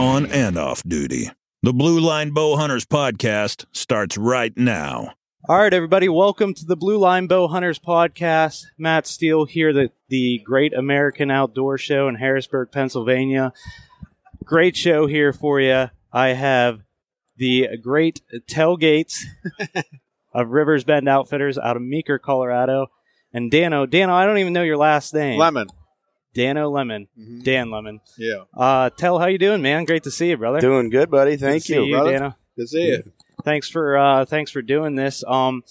on and off duty. The Blue Line Bow Hunters podcast starts right now. All right, everybody, welcome to the Blue Line Bow Hunters podcast. Matt Steele here, the, the Great American Outdoor Show in Harrisburg, Pennsylvania. Great show here for you. I have the great tailgates of Rivers Bend Outfitters out of Meeker, Colorado. And Dano, Dano, I don't even know your last name. Lemon. Dano Lemon. Mhm. Dan Lemon. Yeah. Uh, tell how you doing, man. Great to see you, brother. Doing good, buddy. Good to Thank see you, brother. Dano. Good to see you. thanks for uh, thanks for doing this. Um,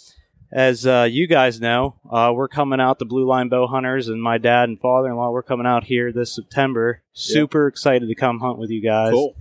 as uh, you guys know, uh, we're coming out the Blue Line Bow Hunters, and my dad and father-in-law. We're coming out here this September. Super excited to come hunt with you guys. Cool.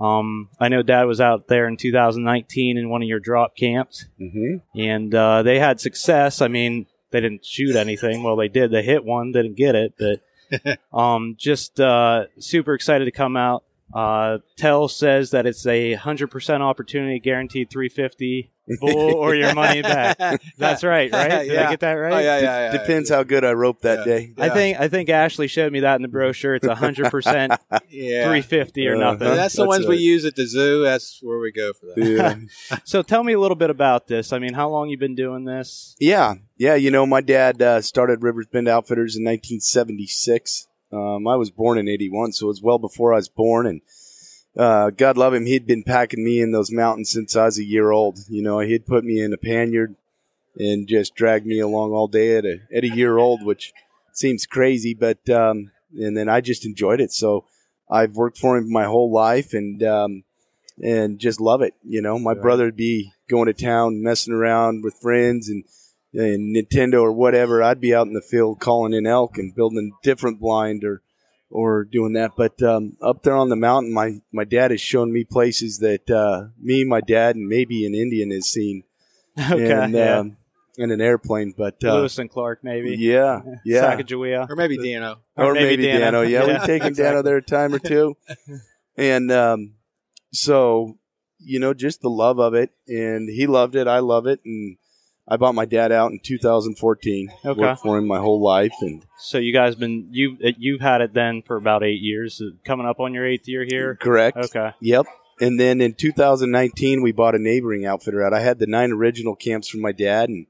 Um, I know Dad was out there in 2019 in one of your drop camps, hmm and uh, they had success. I mean, they didn't shoot anything. Well, they did. They hit one, didn't get it, but um, just uh, super excited to come out. Uh, Tell says that it's a hundred percent opportunity, guaranteed 350 bull or your money back. That's right, right? Did I get that right? Oh, yeah, yeah, yeah. Depends how good I rope that Yeah. day. I think I think Ashley showed me that in the brochure. It's hundred percent Yeah. 350 or Uh, nothing. And that's the That's ones we use at the zoo. That's where we go for that. Yeah. So tell me a little bit about this. I mean, how long you been doing this? yeah, yeah. You know, my dad uh, started Rivers Bend Outfitters in 1976. Um, I was born in '81, so it was well before I was born. And uh, God love him, he'd been packing me in those mountains since I was a year old. You know, he'd put me in a pannier and just drag me along all day at a at a year old, which seems crazy, but um, and then I just enjoyed it. So I've worked for him my whole life, and um, and just love it. You know, my Right. brother would be going to town, messing around with friends and, and Nintendo or whatever. I'd be out in the field calling in elk and building a different blind or or doing that. But um, up there on the mountain, my my dad has shown me places that uh, me, my dad, and maybe an Indian has seen. Okay, and, yeah. um, in an airplane, but uh, Lewis and Clark, maybe. yeah, yeah, Sacagawea. Or maybe Dano. Or or, maybe maybe, Dano. Dano. Yeah, Yeah. we've taken Dano there a time or two, and um, so you know, just the love of it, and he loved it. I love it, and I bought my dad out in 2014. Okay. Worked for him my whole life, and So you guys been you you've had it then for about eight years, uh, coming up on your eighth year here. correct. Okay. Yep. And then in 2019, we bought a neighboring outfitter out. I had the nine original camps from my dad and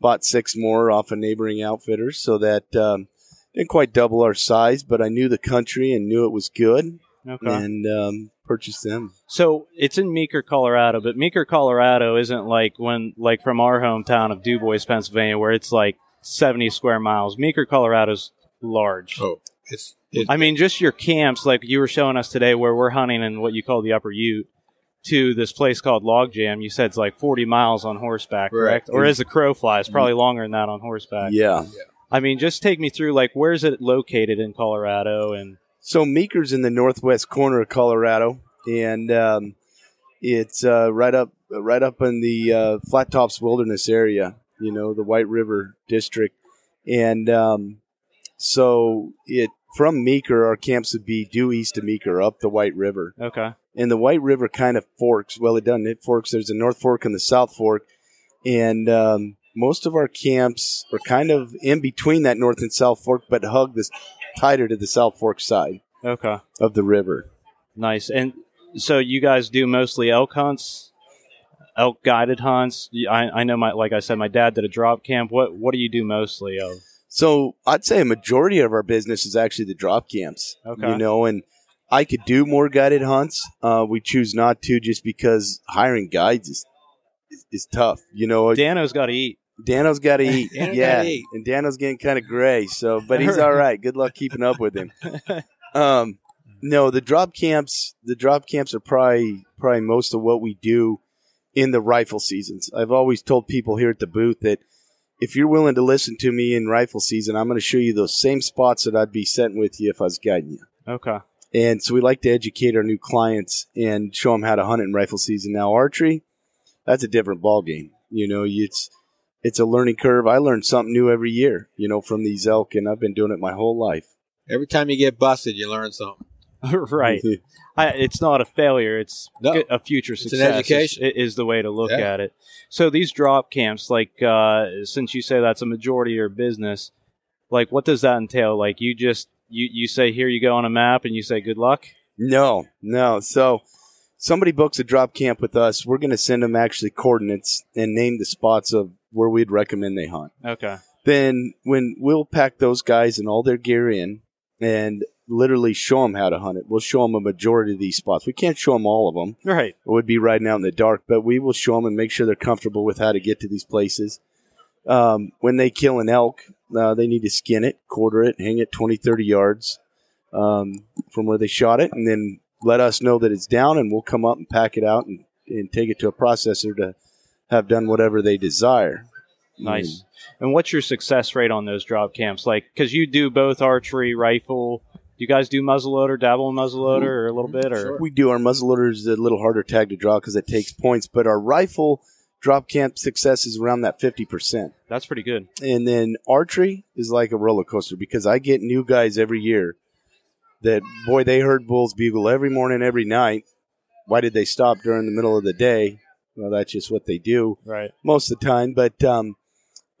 bought six more off of neighboring outfitter, so that um, didn't quite double our size, but I knew the country and knew it was good Okay. and um, purchased them. So it's in Meeker, Colorado, but Meeker, Colorado isn't like when like from our hometown of Dubois, Pennsylvania, where it's like seventy square miles. Meeker, Colorado's large. Oh, it's, it's I mean, just your camps, like you were showing us today, where we're hunting in what you call the Upper Ute, to this place called Log Jam. You said it's like forty miles on horseback, correct? Right. Or as the crow flies, probably longer than that on horseback. Yeah. I mean, just take me through like where's it located in Colorado and So Meeker's in the northwest corner of Colorado, and um, it's uh, right up right up in the uh, Flat Tops Wilderness area. You know, the White River District, and um, so it from Meeker, our camps would be due east of Meeker, up the White River, okay, and the White River kind of forks. Well, it doesn't. It forks. There's a North Fork and the South Fork, and um, most of our camps are kind of in between that North and South Fork, but hug this tighter to the South Fork side okay, of the river. nice. And so you guys do mostly elk hunts, elk guided hunts. I know my like I said, my dad did a drop camp. What what do you do mostly of? So I'd say a majority of our business is actually the drop camps. Okay. You know, and I could do more guided hunts. Uh, we choose not to just because hiring guides is is, is tough. You know, Dano's got to eat. Dano's got to eat. Yeah, eat. and Dano's getting kind of gray. So, but he's all right. Good luck keeping up with him. Um, no, the drop camps. The drop camps are probably probably most of what we do in the rifle seasons. I've always told people here at the booth that if you're willing to listen to me in rifle season, I'm going to show you those same spots that I'd be setting with you if I was guiding you. Okay. And so we like to educate our new clients and show them how to hunt in rifle season. Now archery, that's a different ball game. You know, it's it's a learning curve. I learn something new every year. You know, from these elk, and I've been doing it my whole life. Every time you get busted, you learn something. right. I, it's not a failure. It's No. a future It's an success. is- education. Is, the way to look Yeah. at it. So these drop camps, like uh, since you say that's a majority of your business, like what does that entail? Like you just you you say here you go on a map and you say good luck. No, no. So somebody books a drop camp with us. We're going to send them actually coordinates and name the spots of where we'd recommend they hunt. Okay. Then when we'll pack those guys and all their gear in and literally show them how to hunt it. We'll show them a majority of these spots. We can't show them all of them. Right. It would be riding out in the dark, but we will show them and make sure they're comfortable with how to get to these places. Um, when they kill an elk, uh, they need to skin it, quarter it, hang it 20, 30 yards um, from where they shot it, and then let us know that it's down, and we'll come up and pack it out and, and take it to a processor to have done whatever they desire. Nice. Hmm. And what's your success rate on those drop camps? Like, because you do both archery, rifle. Do you guys do muzzleloader, dabble in muzzleloader, or a little bit, or Sure. We do our muzzleloader is a little harder tag to draw because it takes points, but our rifle drop camp success is around that 50%. that's pretty good. And then archery is like a roller coaster because I get new guys every year that, boy, they heard bulls bugle every morning, every night. Why did they stop during the middle of the day? Well, that's just what they do Right. most of the time. But um,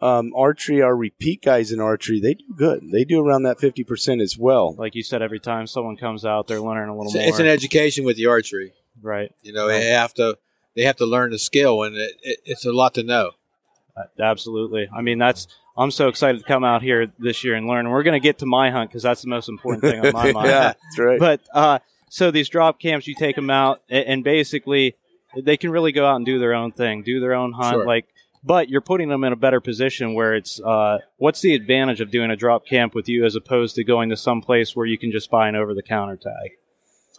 um, archery, our repeat guys in archery, they do good. They do around that 50% as well. Like you said, every time someone comes out, they're learning a little It's, more. it's an education with the archery. right. You know, Right. they have to they have to learn the skill, and it, it, it's a lot to know. Uh, Absolutely. I mean, that's. I'm so excited to come out here this year and learn. And we're going to get to my hunt because that's the most important thing on my mind. yeah, that's right. But uh, so these drop camps, you take them out, a- and basically they can really go out and do their own thing, do their own hunt. Sure. Like, but you're putting them in a better position where it's. Uh, what's the advantage of doing a drop camp with you as opposed to going to some place where you can just buy an over the counter tag?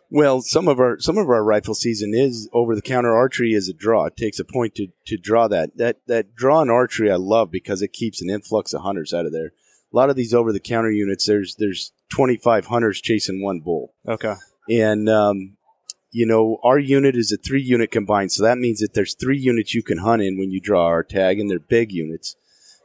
Well, some of our some of our rifle season is over the counter archery is a draw. It takes a point to, to draw that. That that draw in archery I love because it keeps an influx of hunters out of there. A lot of these over the counter units, there's there's twenty five hunters chasing one bull. Okay. And um, you know, our unit is a three unit combined, so that means that there's three units you can hunt in when you draw our tag, and they're big units.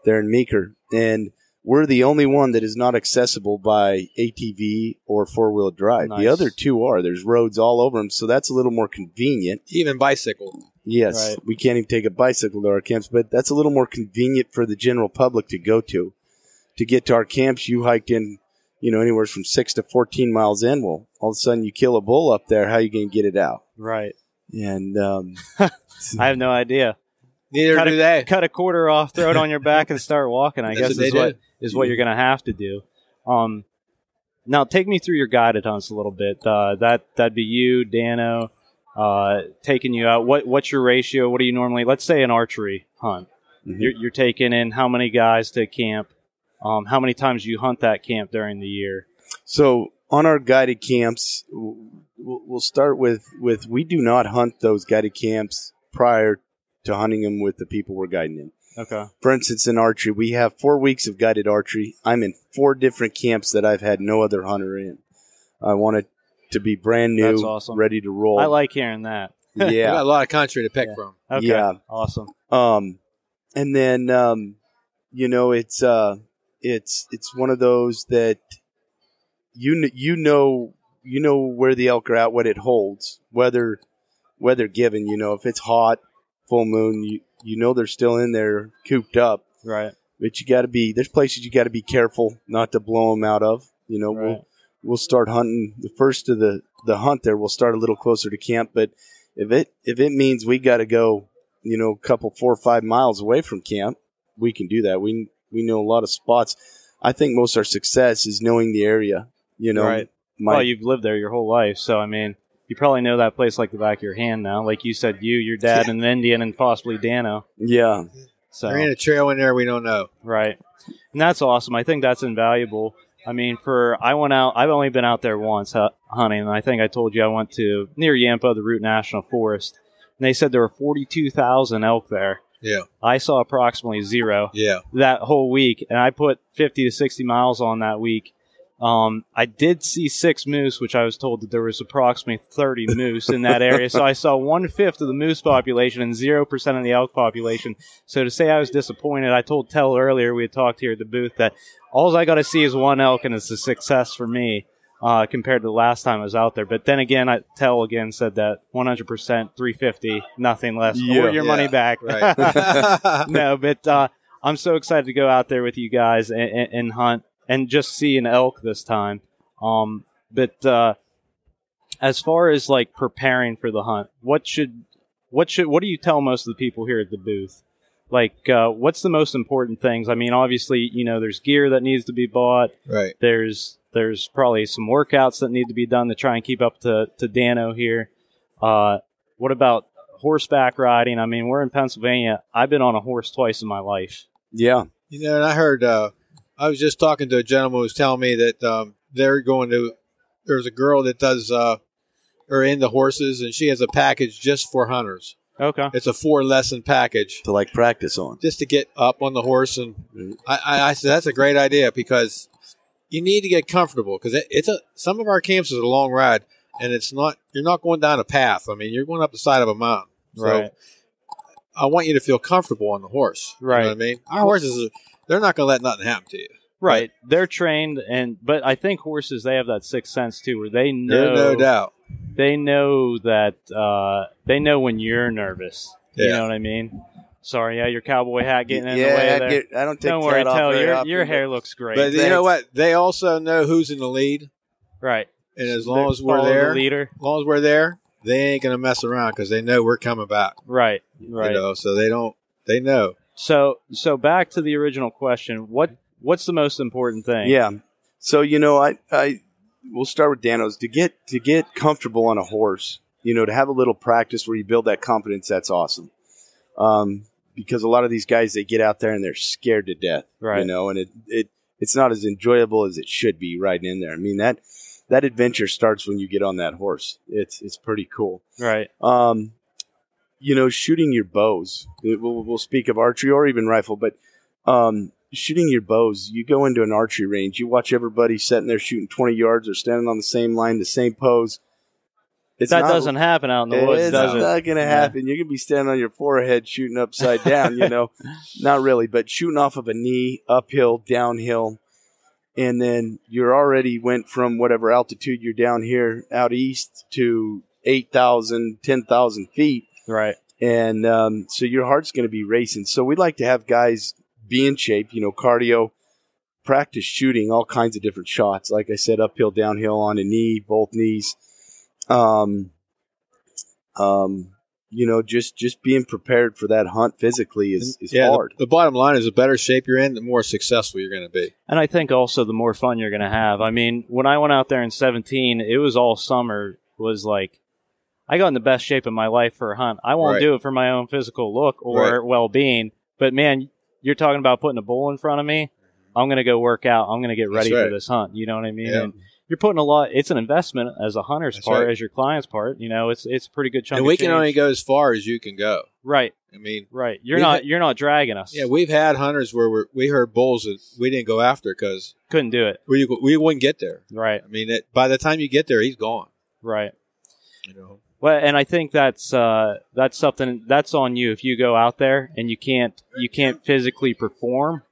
They're in Meeker. And we're the only one that is not accessible by ATV or four wheel drive. Nice. The other two are. There's roads all over them, so that's a little more convenient. Even bicycle. Yes, Right. we can't even take a bicycle to our camps, but that's a little more convenient for the general public to go to. To get to our camps, you hiked in, you know, anywhere from six to fourteen miles in. Well, all of a sudden you kill a bull up there. How are you going to get it out? Right. And um, I have no idea. Neither Cut do a, they. cut a quarter off, throw it on your back, and start walking. I guess what they is what what you're going to have to do. Um, now take me through your guided hunts a little bit. Uh, that that'd be you, Dano, uh, taking you out. What what's your ratio? What do you normally? Let's say an archery hunt. Mhm. You're, you're taking in how many guys to camp? Um, how many times you hunt that camp during the year? So on our guided camps, we'll we'll start with with we do not hunt those guided camps prior to hunting them with the people we're guiding in. Okay. For instance, in archery, we have four weeks of guided archery. I'm in four different camps that I've had no other hunter in. I want it to be brand new, That's awesome. ready to roll. I like hearing that. We got yeah. a lot of country to pick Yeah. from. Okay. Yeah. Awesome. Um, and then um, you know it's uh, it's it's one of those that you you know you know where the elk are at, what it holds, weather weather given. You know if it's hot, full moon, you you know they're still in there cooped up. Right. But you got to be there's places you got to be careful not to blow them out of. You know Right. we'll we'll start hunting the first of the the hunt there. We'll start a little closer to camp, but if it if it means we got to go, you know, a couple four or five miles away from camp, we can do that. We we know a lot of spots. I think most of our success is knowing the area. You know, Right. my, well, you've lived there your whole life, so I mean, you probably know that place like the back of your hand now. Like you said, you, your dad, and an Indian, and possibly Dano. yeah, So There ain't a trail in there we don't know. right, and that's awesome. I think that's invaluable. I mean, for I went out. I've only been out there once hunting, and I think I told you I went to near Yampa, the Routt National Forest, and they said there were forty-two thousand elk there. Yeah. I saw approximately zero Yeah. that whole week, and I put 50 to 60 miles on that week. Um, I did see six moose, which I was told that there was approximately 30 moose in that area. So I saw one fifth of the moose population and zero percent of the elk population. So to say I was disappointed, I told Tell earlier we had talked here at the booth that all I got to see is one elk, and it's a success for me. Uh, compared to the last time I was out there, but then again, I Tell again said that 100%, 350, nothing less, Yeah. or your money back. Right. no, but uh, I'm so excited to go out there with you guys and, and, and hunt and just see an elk this time. Um, but uh, as far as like preparing for the hunt, what should what should what do you tell most of the people here at the booth? Like, uh, what's the most important things? I mean, obviously, you know, there's gear that needs to be bought. Right. There's there's probably some workouts that need to be done to try and keep up to to Dano here. Uh, what about horseback riding? I mean, we're in Pennsylvania. I've been on a horse twice in my life. Yeah. You know, and I heard. Uh, I was just talking to a gentleman who was telling me that um, they're going to. There's a girl that does. Uh, are into horses, and she has a package just for hunters. Okay. It's a four lesson package To like practice on. just to get up on the horse. And Mhm. I, I, I said that's a great idea because you need to get comfortable because it, it's a some of our camps is a long ride, and it's not you're not going down a path. I mean, you're going up the side of a mountain. So Right. I want you to feel comfortable on the horse. You know Right. what I mean, our horses, are, they're not going to let nothing happen to you. Right. They're trained and but I think horses they have that sixth sense too where they know There's no doubt. they know that uh, they know when you're nervous. You know what I mean? Sorry, yeah, your cowboy hat getting in yeah, the way I, there. get, I don't take Don't worry, off tell your often, your but- hair looks great. But you know what? They also know who's in the lead, right. and as long They as we're there, the as leader. long as we're there, they ain't going to mess around because they know we're coming back. Right. Right. You know, so they don't. They know. So so back to the original question. What what's the most important thing? Yeah. So you know, I I we'll start with Danos to get to get comfortable on a horse. You know, to have a little practice where you build that confidence. That's awesome. Um, because a lot of these guys they get out there and they're scared to death. Right. You know, and it it it's not as enjoyable as it should be riding in there. I mean that that adventure starts when you get on that horse. It's it's pretty cool. Right. Um, you know, shooting your bows. We'll, we'll speak of archery or even rifle, but um, shooting your bows. You go into an archery range. You watch everybody sitting there shooting twenty yards or standing on the same line, the same pose. It's that not- doesn't happen out in the woods, it's does it? not going to Yeah. happen. You're going to be standing on your forehead shooting upside down. You know, not really, but shooting off of a knee, uphill, downhill, and then you're already went from whatever altitude you're down here out east to 8,000, 10,000 feet Right. and um, so your heart's going to be racing. So we like to have guys be in shape, you know, cardio, practice shooting all kinds of different shots. Like I said, uphill, downhill, on a knee, both knees. Um, um, you know, just just being prepared for that hunt physically is, is yeah, the- hard. The, bottom line is the better shape you're in, the more successful you're going to be. And I think also the more fun you're going to have. I mean, when I went out there in 17, it was all summer. Was like, I got in the best shape of my life for a hunt. I won't Right. do it for my own physical look or Right. well being. But man, you're talking about putting a bull in front of me. I'm going to go work out. I'm going to get That's ready for this hunt. You know what I mean? Yeah. And you're putting a lot. It's an investment as a hunter's That's part, right. as your client's part. You know, it's it's a pretty good chunk. and we can only go as far as you can go. right, I mean, right. You're not had- you're not dragging us. yeah, we've had hunters where we're, we heard bulls that we didn't go after because couldn't do it. we we wouldn't get there. Right, I mean, it, by the time you get there, he's gone. right. You know, Well, and I think that's uh, that's something that's on you. If you go out there and you can't you can't physically perform,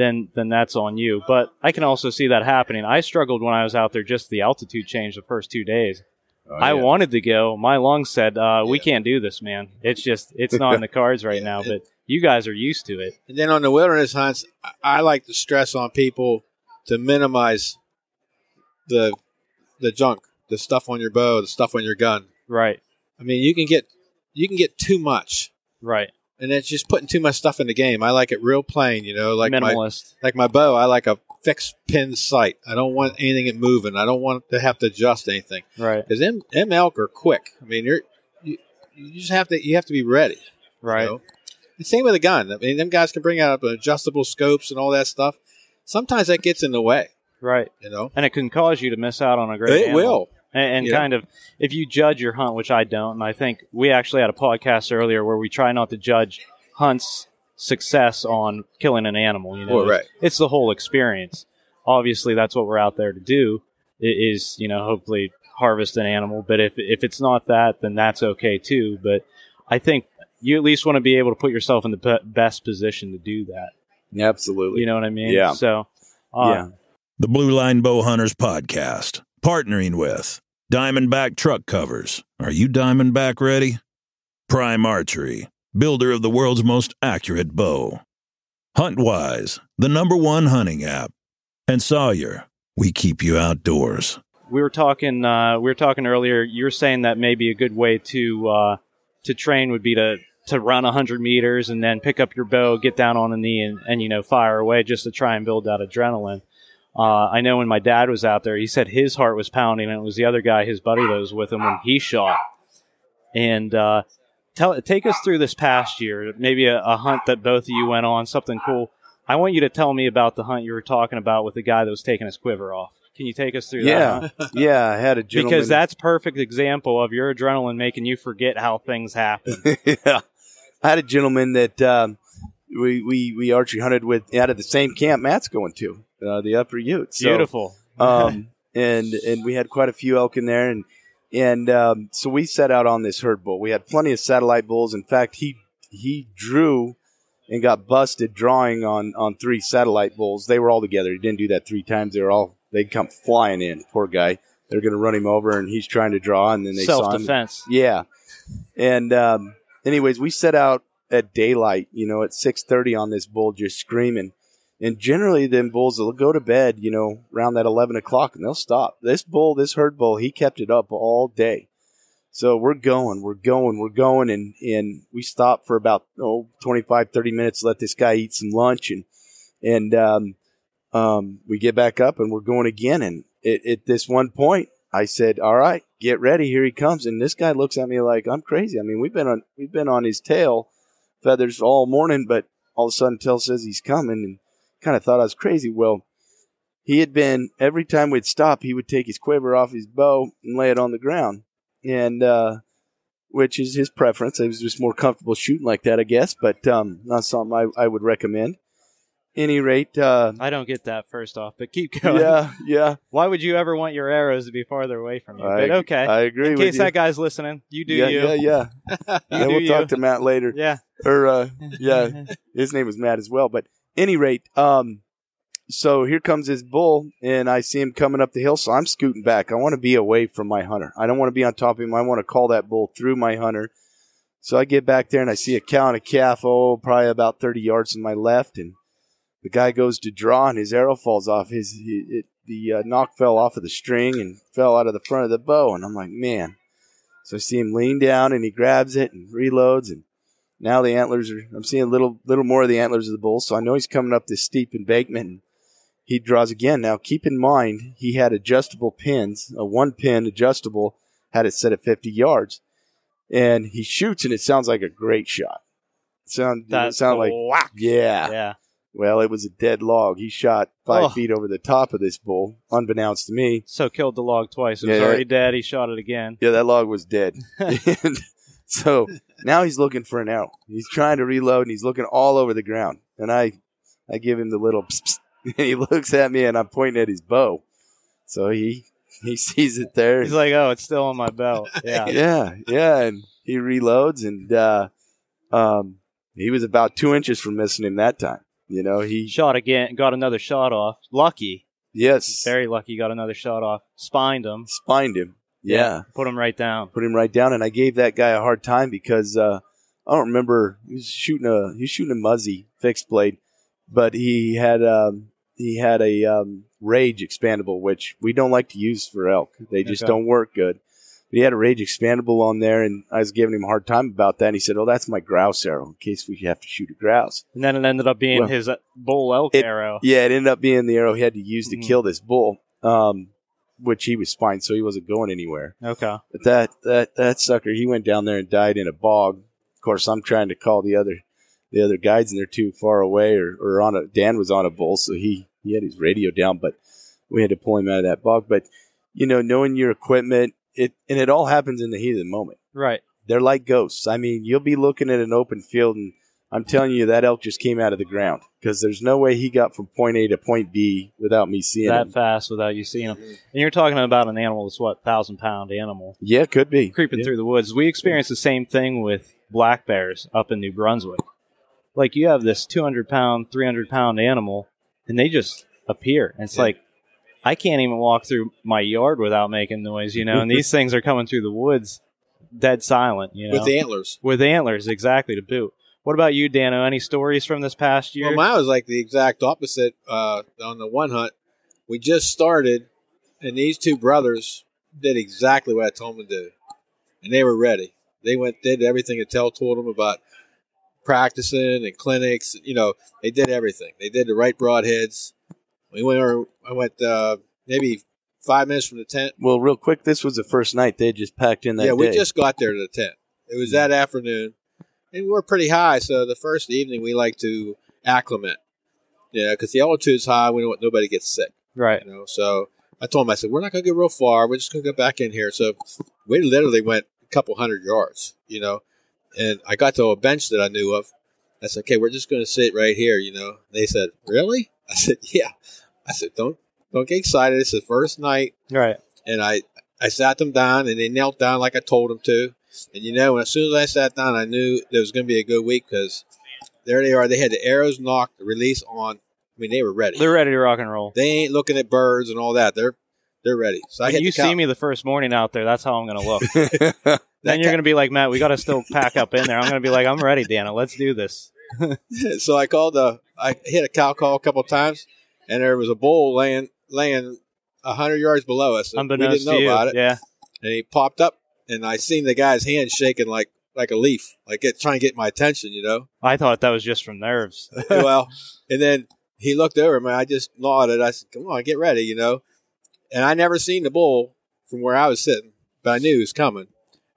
then then that's on you. But I can also see that happening. I struggled when I was out there just the altitude change the first two days. I wanted to go. My lungs said, uh, "We can't do this, man. It's just it's not in the cards right now." But you guys are used to it. and then on the wilderness hunts, I, I like to stress on people to minimize the the junk, the stuff on your bow, the stuff on your gun. Right, I mean, you can get you can get too much, right. And it's just putting too much stuff in the game. I like it real plain, you know, like my like my bow. I like a fixed pin sight. I don't want anything moving. I don't want to have to adjust anything Right, because them, them elk are quick. I mean, you're you, you just have to you have to be ready. you right. know? And same with a gun. I mean, them guys can bring out adjustable scopes and all that stuff. Sometimes that gets in the way. Right. You know, And it can cause you to miss out on a great it animal. will. And, and Yeah. kind of if you judge your hunt, which I don't, and I think we actually had a podcast earlier where we try not to judge hunts success on killing an animal. You know, Well, right. it's the whole experience. Obviously, that's what we're out there to do. Is you know hopefully harvest an animal, but if if it's not that, then that's okay too. But I think you at least want to be able to put yourself in the be- best position to do that. Absolutely. You know what I mean? Yeah. So, uh, yeah. The Blue Line Bow Hunters Podcast, partnering with Diamondback Truck Covers. Are you Diamondback ready? Prime Archery, builder of the world's most accurate bow. Huntwise, the number one hunting app. And Sawyer, we keep you outdoors. we were talking. Uh, we were talking earlier. You were saying that maybe a good way to uh, to train would be to to run 100 meters and then pick up your bow, get down on a knee, and, and you know fire away just to try and build that adrenaline. Uh, I know when my dad was out there, he said his heart was pounding, and it was the other guy, his buddy, that was with him when he shot. And uh, tell take us through this past year, maybe a, a hunt that both of you went on, something cool. I want you to tell me about the hunt you were talking about with the guy that was taking his quiver off. Can you take us through that? Yeah, yeah. I had a gentleman. Because that's perfect example of your adrenaline making you forget how things happen. yeah, I had a gentleman that um, we, we we archery hunted with out of the same camp Matt's going to, uh, the Upper Ute. So, Beautiful. um, and and we had quite a few elk in there, and and um, so we set out on this herd bull. We had plenty of satellite bulls. In fact, he he drew and got busted drawing on on three satellite bulls. They were all together. He didn't do that three times. They were all they'd come flying in. Poor guy. They're going to run him over, and he's trying to draw, and then they saw Self defense. Yeah. And um, anyways, we set out at daylight, you know, at six thirty on this bull, just screaming. And generally, them bulls will go to bed, you know, around that eleven o'clock, and they'll stop. This bull, this herd bull, he kept it up all day. So we're going, we're going, we're going, and and we stopped for about oh 25, 30 minutes, let this guy eat some lunch, and and um, um, we get back up and we're going again. And at, at this one point, I said, "All right, get ready. Here he comes." And this guy looks at me like I'm crazy. I mean, we've been on we've been on his tail feathers all morning, but all of a sudden, Tell says he's coming, and kind of thought I was crazy. Well, he had been every time we'd stop, he would take his quiver off his bow and lay it on the ground, and uh, which is his preference. I was just more comfortable shooting like that, I guess, but um, not something I, I would recommend. Any rate, uh, I don't get that first off, but keep going. yeah, yeah, Why would you ever want your arrows to be farther away from you? I, but okay. I agree In case you. that guy's listening, you do yeah, you. yeah, yeah, yeah. we'll you. talk to Matt later. Yeah. or uh, yeah, his name was Matt as well. But any rate, um, so here comes this bull, and I see him coming up the hill. So I'm scooting back. I want to be away from my hunter. I don't want to be on top of him. I want to call that bull through my hunter. So I get back there and I see a cow and a calf. Oh, probably about 30 yards to my left, and the guy goes to draw, and his arrow falls off. His it, the uh, nock fell off of the string and fell out of the front of the bow, and I'm like, man. So I see him lean down and he grabs it and reloads and now the antlers are I'm seeing a little little more of the antlers of the bull, so I know he's coming up this steep embankment and he draws again. Now keep in mind he had adjustable pins, a one pin adjustable, had it set at fifty yards. And he shoots and it sounds like a great shot. Sound it sound like whack. yeah. Yeah. Well, it was a dead log. He shot five Oh. feet over the top of this bull, unbeknownst to me. So killed the log twice. It was Yeah. already dead. He shot it again. Yeah, that log was dead. and so now he's looking for an arrow. He's trying to reload and he's looking all over the ground. And I, I give him the little, psst, psst, and he looks at me and I'm pointing at his bow. So he he sees it there. He's like, oh, it's still on my belt. Yeah. yeah, yeah, and he reloads and uh, um, he was about two inches from missing him that time. You know, he Shot again. Got another shot off. Lucky. yes, Very lucky. Got another shot off. Spined him. spined him. Yeah. Put him right down. put him right down, and I gave that guy a hard time because uh, I don't remember he was shooting a he was shooting a muzzy fixed blade, but he had um, he had a um, rage expandable, which we don't like to use for elk. They just Okay. don't work good. But he had a rage expandable on there, and I was giving him a hard time about that. And he said, "Oh, that's my grouse arrow in case we have to shoot a grouse." And then it ended up being Well, his uh, bull elk it- arrow. Yeah, it ended up being the arrow he had to use to Mhm. kill this bull, um, which he was fine, so he wasn't going anywhere. Okay. But that that that sucker, he went down there and died in a bog. Of course, I'm trying to call the other the other guides, and they're too far away, or, or on a Dan was on a bull, so he he had his radio down, but we had to pull him out of that bog. But you know, knowing your equipment, it and it all happens in the heat of the moment. Right. They're like ghosts. I mean, you'll be looking at an open field, and I'm telling you, that elk just came out of the ground because there's no way he got from point A to point B without me seeing that him. fast without you seeing him. And you're talking about an animal that's what thousand pound animal Yeah, could be creeping Yeah. through the woods. We experienced the same thing with black bears up in New Brunswick. Like you have this 200 pound, 300 pound animal, and they just appear. And it's Yeah. like I can't even walk through my yard without making noise, you know. And these things are coming through the woods, dead silent, you know, with antlers. with antlers exactly to boot. What about you, Dano? Any stories from this past year? Well, mine was like the exact opposite. Uh, on the one hunt, we just started, and these two brothers did exactly what I told them to do, and they were ready. They went did everything that Tell told them about practicing and clinics. You know, they did everything. They did the right broadheads. We went. over- I went uh, maybe five minutes from the tent. Well, real quick, this was the first night they just packed in that yeah, we day. just got there to the tent. It was that afternoon, and we were pretty high. So the first evening, we like to acclimate. Yeah, because the altitude's high. We don't want nobody gets sick. Right. You know, so I told him, I said, we're not going to get real far. We're just going to go back in here. So we literally went a couple hundred yards, you know, and I got to a bench that I knew of. I said, okay, we're just going to sit right here, you know. They said, really? I said, yeah. I said, don't don't get excited. It's the first night, Right. and I I sat them down, and they knelt down like I told them to. And you know, as soon as I sat down, I knew there was going to be a good week because there they are. They had the arrows nocked, the release on. I mean, they were ready. They're ready to rock and roll. They ain't looking at birds and all that. They're they're ready. So I When hit you see me the first morning out there, that's how I'm going to look. then you're going to be like, Matt, we got to still pack up in there. I'm going to be like, I'm ready, Dano. Let's do this. so I called the I hit a cow call a couple times, and there was a bull laying laying a hundred yards below us. and we Unbeknownst didn't know to you. about it, Yeah. and he popped up, and I seen the guy's hand shaking like like a leaf, like it trying to get my attention, you know. I thought that was just from nerves. well, and then he looked over at me. I just nodded. I said, "Come on, get ready," you know. And I never seen the bull from where I was sitting, but I knew he was coming,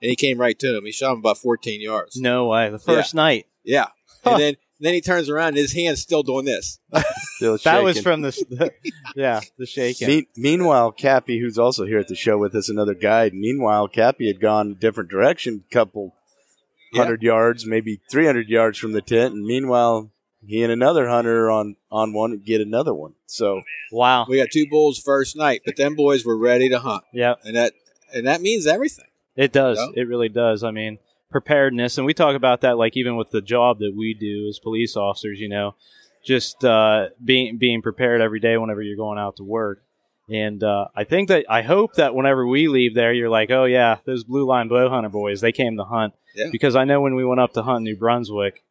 and he came right to him. He shot him about 14 yards. no way. The first night. Yeah, Huh. and then then he turns around, and his hand's still doing this. Still That was from the, the yeah, the shaking. Me- meanwhile, Cappy, who's also here at the show with us, another guide. Meanwhile, Cappy had gone a different direction, couple Yeah. hundred yards, maybe three hundred yards from the tent, and meanwhile, he and another hunter on on one get another one. So Wow. We got two bulls first night, but them boys were ready to hunt, Yeah, and that and that means everything. it does. Yeah. It really does. I mean, preparedness, and we talk about that like even with the job that we do as police officers. You know, just uh, being being prepared every day whenever you're going out to work. And uh, I think that I hope that whenever we leave there, you're like, oh yeah, those blue line bow hunter boys, they came to hunt. Yeah. Because I know when we went up to hunt New Brunswick,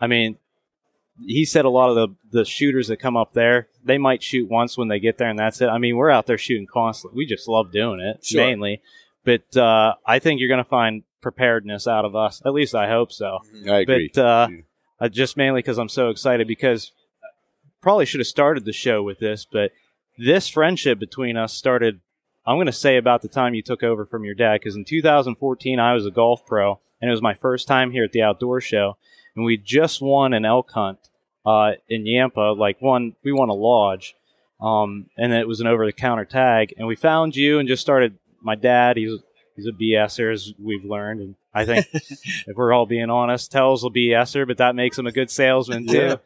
I mean, he said a lot of the the shooters that come up there, they might shoot once when they get there, and that's it. I mean, we're out there shooting constantly. We just love doing it Sure. mainly. But uh, I think you're going to find preparedness out of us. At least I hope so. I agree. But uh, Yeah. just mainly because I'm so excited because probably should have started the show with this, but this friendship between us started. I'm going to say about the time you took over from your dad because in 2014 I was a golf pro and it was my first time here at the outdoor show and we just won an elk hunt uh, in Yampa. Like one, we won a lodge, um, and it was an over the counter tag. And we found you and just started. My dad, he's he's a BSer as we've learned, and I think if we're all being honest, Tells will BSer, but that makes him a good salesman too. Yeah.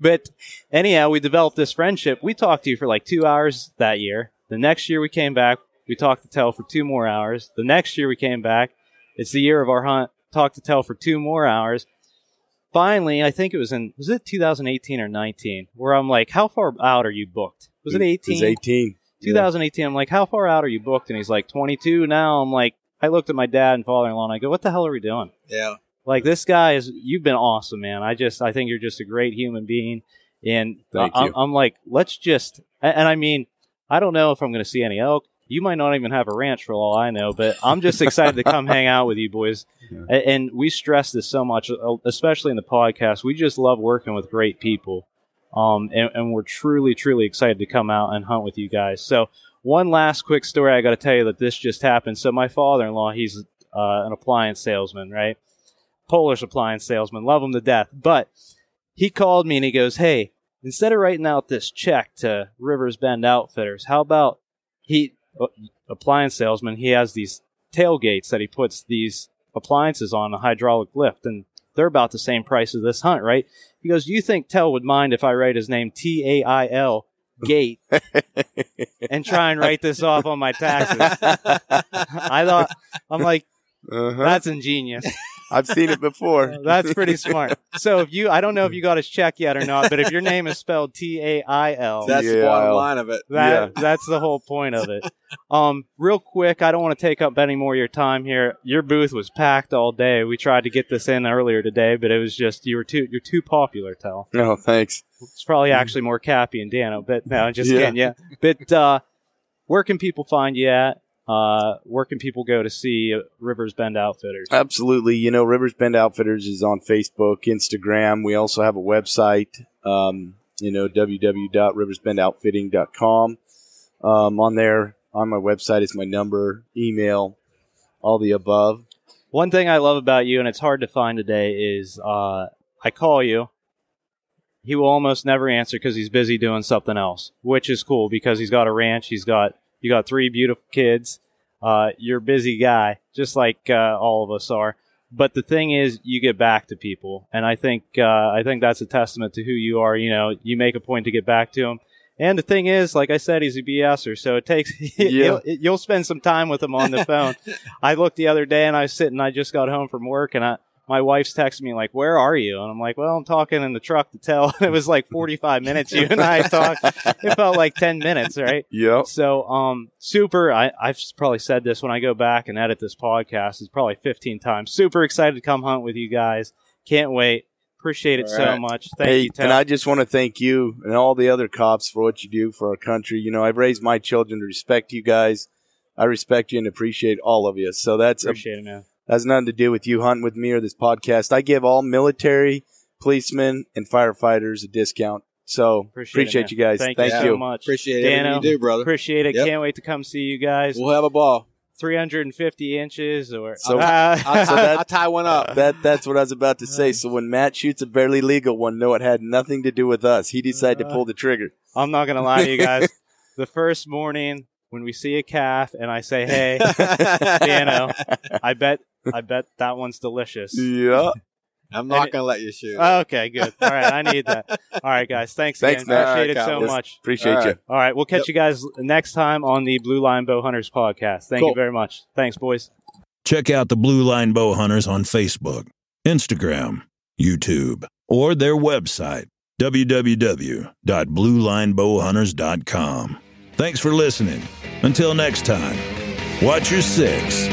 But anyhow, we developed this friendship. We talked to you for like two hours that year. The next year we came back. We talked to Tell for two more hours. The next year we came back. It's the year of our hunt. Talked to Tell for two more hours. Finally, I think it was in was it 2018 or 19 where I'm like, how far out are you booked? Was it 18? It was 18. 2018. I'm like, how far out are you booked? And he's like, 22 now. I'm like, I looked at my dad and father-in-law and I go, what the hell are we doing? Yeah, Like this guy is, you've been awesome, man. I just, I think you're just a great human being. And I, you. I'm like, let's just, and and I mean, I don't know if I'm going to see any elk. You might not even have a ranch for all I know, but I'm just excited to come hang out with you boys. Yeah. And we stress this so much, uh, especially in the podcast. We just love working with great people. Um, and, and we're truly, truly excited to come out and hunt with you guys. So, one last quick story I got to tell you that this just happened. So, my father in law, he's uh, an appliance salesman, right? Polish appliance salesman, love him to death. But he called me and he goes, Hey, instead of writing out this check to Rivers Bend Outfitters, how about he, uh, appliance salesman, he has these tailgates that he puts these appliances on a hydraulic lift, and they're about the same price as this hunt, right? He goes, you think Tell would mind if I write his name T A I L gate and try and write this off on my taxes? I thought, I'm like, Uh-huh. that's ingenious. I've seen it before. That's pretty smart. So if you, I don't know if you got his check yet or not, but if your name is spelled T A I L, that's the bottom line of it. that that's the whole point of it. Um, real quick, I don't want to take up any more of your time here. Your booth was packed all day. We tried to get this in earlier today, but it was just you were too you're too popular. Tell No, thanks. it's probably actually more Cappy and Dano, but no, just Yeah. kidding. Yeah, but uh, where can people find you at? Uh, where can people go to see Rivers Bend Outfitters? Absolutely. You know, Rivers Bend Outfitters is on Facebook, Instagram. We also have a website, um, you know, www.riversbendoutfitting.com. Um, on there, on my website is my number, email, all the above. One thing I love about you, and it's hard to find today, is uh, I call you. He will almost never answer because he's busy doing something else, which is cool because he's got a ranch. He's got you got three beautiful kids. Uh, you're a busy guy, just like uh, all of us are. But the thing is, you get back to people, and I think uh, I think that's a testament to who you are. You know, you make a point to get back to them. And the thing is, like I said, he's a BSer, so it takes Yeah. you'll, you'll spend some time with him on the phone. I looked the other day, and I was sitting. I just got home from work, and I my wife's texting me like, "Where are you?" And I'm like, "Well, I'm talking in the truck to tell." it was like 45 minutes. You and I talked. It felt like 10 minutes, right? Yep. So, um, super. I, I've probably said this when I go back and edit this podcast. It's probably 15 times. Super excited to come hunt with you guys. Can't wait. Appreciate it All so right. much. Thank hey, you, Ted. and I just want to thank you and all the other cops for what you do for our country. You know, I've raised my children to respect you guys. I respect you and appreciate all of you. So that's appreciate it, man. Has nothing to do with you hunting with me or this podcast. I give all military, policemen, and firefighters a discount. So Appreciate appreciate, it, you guys. Thank, Thank, you so much. Appreciate everything Dano, you do, brother. Appreciate it. Yep. Can't wait to come see you guys. We'll have a ball. 350 inches or So- Ah. I'll, So tie, that- I'll tie one up. That that's what I was about to say. So when Matt shoots a barely legal one, no, it had nothing to do with us. He decided to pull the trigger. I'm not gonna lie to you guys. the first morning when we see a calf and I say, "Hey, Dano, I bet, I bet that one's delicious." yeah. I'm not And- going to let you shoot. Oh, okay, good. All right, I need that. All right, guys. Thanks, Thanks, again. Matt. Appreciate All it right, so Kyle. much. Appreciate All you. right. All right, we'll catch Yep. you guys next time on the Blue Line Bow Hunters podcast. Thank you very much. Thanks, boys. Check out the Blue Line Bow Hunters on Facebook, Instagram, YouTube, or their website, www.bluelinebowhunters.com. Thanks for listening. Until next time, watch your six